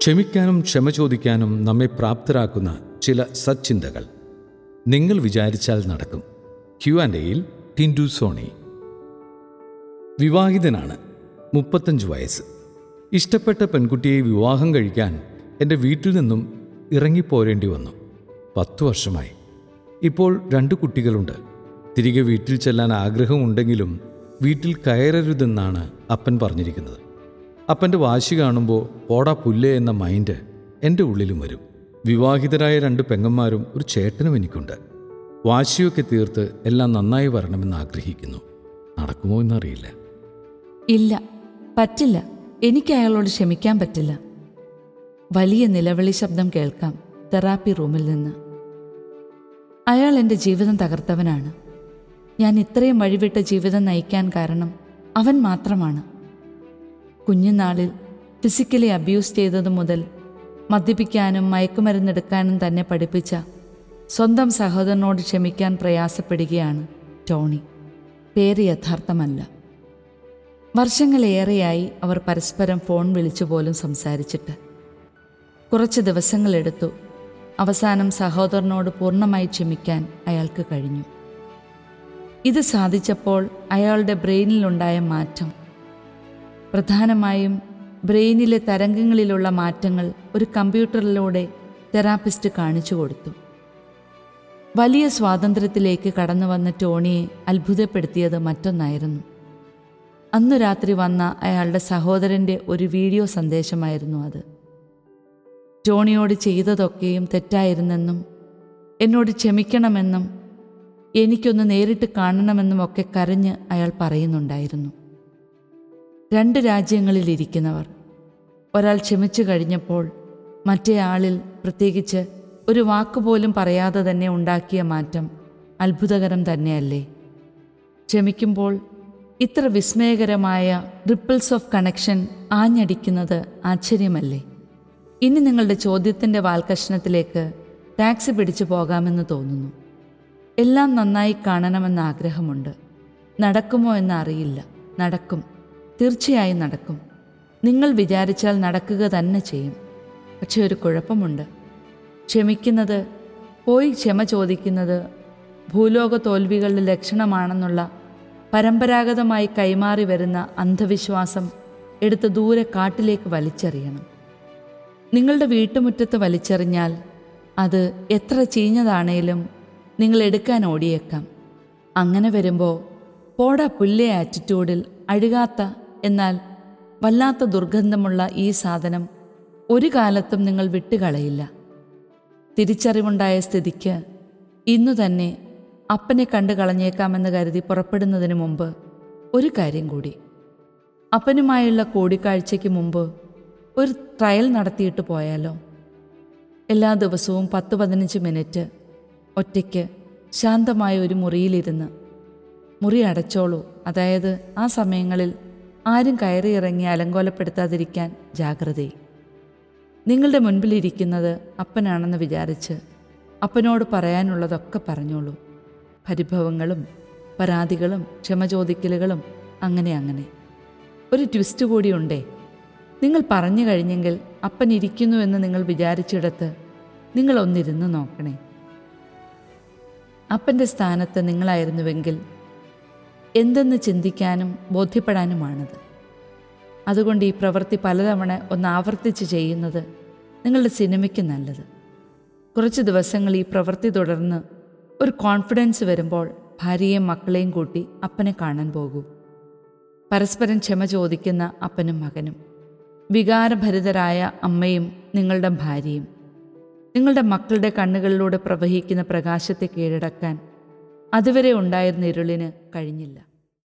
ക്ഷമിക്കാനും ക്ഷമ ചോദിക്കാനും നമ്മെ പ്രാപ്തരാക്കുന്ന ചില സച്ചിന്തകൾ നിങ്ങൾ വിചാരിച്ചാൽ നടക്കും. ക്യു ആൻഡ് എയിൽ ടിൻഡു സോണി. വിവാഹിതനാണ്. മുപ്പത്തഞ്ച് വയസ്സ്. ഇഷ്ടപ്പെട്ട പെൺകുട്ടിയെ വിവാഹം കഴിക്കാൻ എന്റെ വീട്ടിൽ നിന്നും ഇറങ്ങിപ്പോരേണ്ടി വന്നു. പത്തു വർഷമായി. ഇപ്പോൾ രണ്ട് കുട്ടികളുണ്ട്. തിരികെ വീട്ടിൽ ചെല്ലാൻ ആഗ്രഹമുണ്ടെങ്കിലും വീട്ടിൽ കയറരുതെന്നാണ് അപ്പൻ പറഞ്ഞിരിക്കുന്നത്. അപ്പന്റെ വാശി കാണുമ്പോൾ പോടാ പുല്ലേ എന്ന മൈൻഡ് എന്റെ ഉള്ളിലും വരും. വിവാഹിതരായ രണ്ട് പെങ്ങന്മാരും ഒരു ചേട്ടനും എനിക്കുണ്ട്. വാശിയൊക്കെ തീർത്ത് എല്ലാം നന്നായി വരണമെന്ന് ആഗ്രഹിക്കുന്നു. നടക്കുമോ എന്നറിയില്ല. ഇല്ല. പറ്റില്ല. എനിക്ക് അയാളോട് ക്ഷമിക്കാൻ പറ്റില്ല. വലിയ നിലവിളി ശബ്ദം കേൾക്കാം തെറാപ്പി റൂമിൽ നിന്ന്. അയാൾ എന്റെ ജീവിതം തകർത്തവനാണ്. ഞാൻ ഇത്രയും വഴിവിട്ട ജീവിതം നയിക്കാൻ കാരണം അവൻ മാത്രമാണ്. കുഞ്ഞുനാളിൽ ഫിസിക്കലി അബ്യൂസ് ചെയ്തതു മുതൽ മദ്യപിക്കാനും മയക്കുമരുന്നെടുക്കാനും തന്നെ പഠിപ്പിച്ച സ്വന്തം സഹോദരനോട് ക്ഷമിക്കാൻ പ്രയാസപ്പെടുകയാണ് ടോണി. പേര് യഥാർത്ഥമല്ല. വർഷങ്ങളേറെയായി അവർ പരസ്പരം ഫോൺ വിളിച്ചു പോലും സംസാരിച്ചിട്ട്. കുറച്ച് ദിവസങ്ങളെടുത്തു അവസാനം സഹോദരനോട് പൂർണമായി ക്ഷമിക്കാൻ അയാൾക്ക് കഴിഞ്ഞു. ഇത് സാധിച്ചപ്പോൾ അയാളുടെ ബ്രെയിനിലുണ്ടായ മാറ്റം പ്രധാനമായും ബ്രെയിനിലെ തരംഗങ്ങളിലുള്ള മാറ്റങ്ങൾ ഒരു കമ്പ്യൂട്ടറിലൂടെ തെറാപ്പിസ്റ്റ് കാണിച്ചു കൊടുത്തു. വലിയ സ്വാതന്ത്ര്യത്തിലേക്ക് കടന്നു വന്ന ടോണിയെ അത്ഭുതപ്പെടുത്തിയത് മറ്റൊന്നായിരുന്നു. അന്നു രാത്രി വന്ന അയാളുടെ സഹോദരന്റെ ഒരു വീഡിയോ സന്ദേശമായിരുന്നു അത്. ടോണിയോട് ചെയ്തതൊക്കെയും തെറ്റായിരുന്നെന്നും എന്നോട് ക്ഷമിക്കണമെന്നും എനിക്കൊന്ന് നേരിട്ട് കാണണമെന്നും ഒക്കെ കരഞ്ഞ് അയാൾ പറയുന്നുണ്ടായിരുന്നു. രണ്ട് രാജ്യങ്ങളിലിരിക്കുന്നവർ. ഒരാൾ ക്ഷമിച്ചു കഴിഞ്ഞപ്പോൾ മറ്റേ ആളിൽ പ്രത്യേകിച്ച് ഒരു വാക്കുപോലും പറയാതെ തന്നെ ഉണ്ടാക്കിയ മാറ്റം അത്ഭുതകരം തന്നെയല്ലേ? ക്ഷമിക്കുമ്പോൾ ഇത്ര വിസ്മയകരമായ റിപ്പിൾസ് ഓഫ് കണക്ഷൻ ആഞ്ഞടിക്കുന്നത് ആശ്ചര്യമല്ലേ? ഇനി നിങ്ങളുടെ ചോദ്യത്തിന്റെ വാൽക്കഷ്ണത്തിലേക്ക് ടാക്സി പിടിച്ചു പോകാമെന്ന് തോന്നുന്നു. എല്ലാം നന്നായി കാണണമെന്ന് ആഗ്രഹമുണ്ട്. നടക്കുമോ എന്ന് അറിയില്ല. നടക്കും. തീർച്ചയായും നടക്കും. നിങ്ങൾ വിചാരിച്ചാൽ നടക്കുക തന്നെ ചെയ്യും. പക്ഷെ ഒരു കുഴപ്പമുണ്ട്. ക്ഷമിക്കുന്നത് പോയി ക്ഷമ ചോദിക്കുന്നത് ഭൂലോക തോൽവികളുടെ ലക്ഷണമാണെന്നുള്ള പരമ്പരാഗതമായി കൈമാറി വരുന്ന അന്ധവിശ്വാസം എടുത്ത് ദൂരെ കാട്ടിലേക്ക് വലിച്ചെറിയണം. നിങ്ങളുടെ വീട്ടുമുറ്റത്ത് വലിച്ചെറിഞ്ഞാൽ അത് എത്ര ചീഞ്ഞതാണേലും നിങ്ങൾ എടുക്കാൻ ഓടിയേക്കാം. അങ്ങനെ വരുമ്പോൾ പോടാ പുല്ലേ ആറ്റിറ്റ്യൂഡിൽ അഴുകാത്ത എന്നാൽ വല്ലാത്ത ദുർഗന്ധമുള്ള ഈ സാധനം ഒരു കാലത്തും നിങ്ങൾ വിട്ടുകളയില്ല. തിരിച്ചറിവുണ്ടായ സ്ഥിതിക്ക് ഇന്നു തന്നെ അപ്പനെ കണ്ടു കളഞ്ഞേക്കാമെന്ന് കരുതി പുറപ്പെടുന്നതിന് മുമ്പ് ഒരു കാര്യം കൂടി. അപ്പനുമായുള്ള കൂടിക്കാഴ്ചയ്ക്ക് മുമ്പ് ഒരു ട്രയൽ നടത്തിയിട്ട് പോയാലോ? എല്ലാ ദിവസവും പത്ത് പതിനഞ്ച് മിനിറ്റ് ഒറ്റയ്ക്ക് ശാന്തമായ ഒരു മുറിയിലിരുന്ന് മുറി അടച്ചോളൂ. അതായത് ആ സമയങ്ങളിൽ ആരും കയറിയിറങ്ങി അലങ്കോലപ്പെടുത്താതിരിക്കാൻ ജാഗ്രതയും നിങ്ങളുടെ മുൻപിലിരിക്കുന്നത് അപ്പനാണെന്ന് വിചാരിച്ച് അപ്പനോട് പറയാനുള്ളതൊക്കെ പറഞ്ഞോളൂ. പരിഭവങ്ങളും പരാതികളും ക്ഷമ ചോദിക്കലുകളും അങ്ങനെ അങ്ങനെ. ഒരു ട്വിസ്റ്റ് കൂടിയുണ്ടേ നിങ്ങൾ പറഞ്ഞു കഴിഞ്ഞെങ്കിൽ അപ്പൻ ഇരിക്കുന്നു എന്ന് നിങ്ങൾ വിചാരിച്ചിടത്ത് നിങ്ങളൊന്നിരുന്ന് നോക്കണേ. അപ്പന്റെ സ്ഥാനത്ത് നിങ്ങളായിരുന്നുവെങ്കിൽ എന്തെന്ന് ചിന്തിക്കാനും ബോധ്യപ്പെടാനുമാണത്. അതുകൊണ്ട് ഈ പ്രവൃത്തി പലതവണ ഒന്ന് ആവർത്തിച്ച് ചെയ്യുന്നത് നിങ്ങളുടെ സിനിമയ്ക്ക് നല്ലത്. കുറച്ച് ദിവസങ്ങൾ ഈ പ്രവൃത്തി തുടർന്ന് ഒരു കോൺഫിഡൻസ് വരുമ്പോൾ ഭാര്യയും മക്കളെയും കൂട്ടി അപ്പനെ കാണാൻ പോകൂ. പരസ്പരം ക്ഷമ ചോദിക്കുന്ന അപ്പനും മകനും. വികാരഭരിതരായ അമ്മയും നിങ്ങളുടെ ഭാര്യയും. നിങ്ങളുടെ മക്കളുടെ കണ്ണുകളിലൂടെ പ്രവഹിക്കുന്ന പ്രകാശത്തെ കീഴടക്കാൻ അതുവരെ ഉണ്ടായിരുന്ന ഇരുളിന് കഴിഞ്ഞില്ല.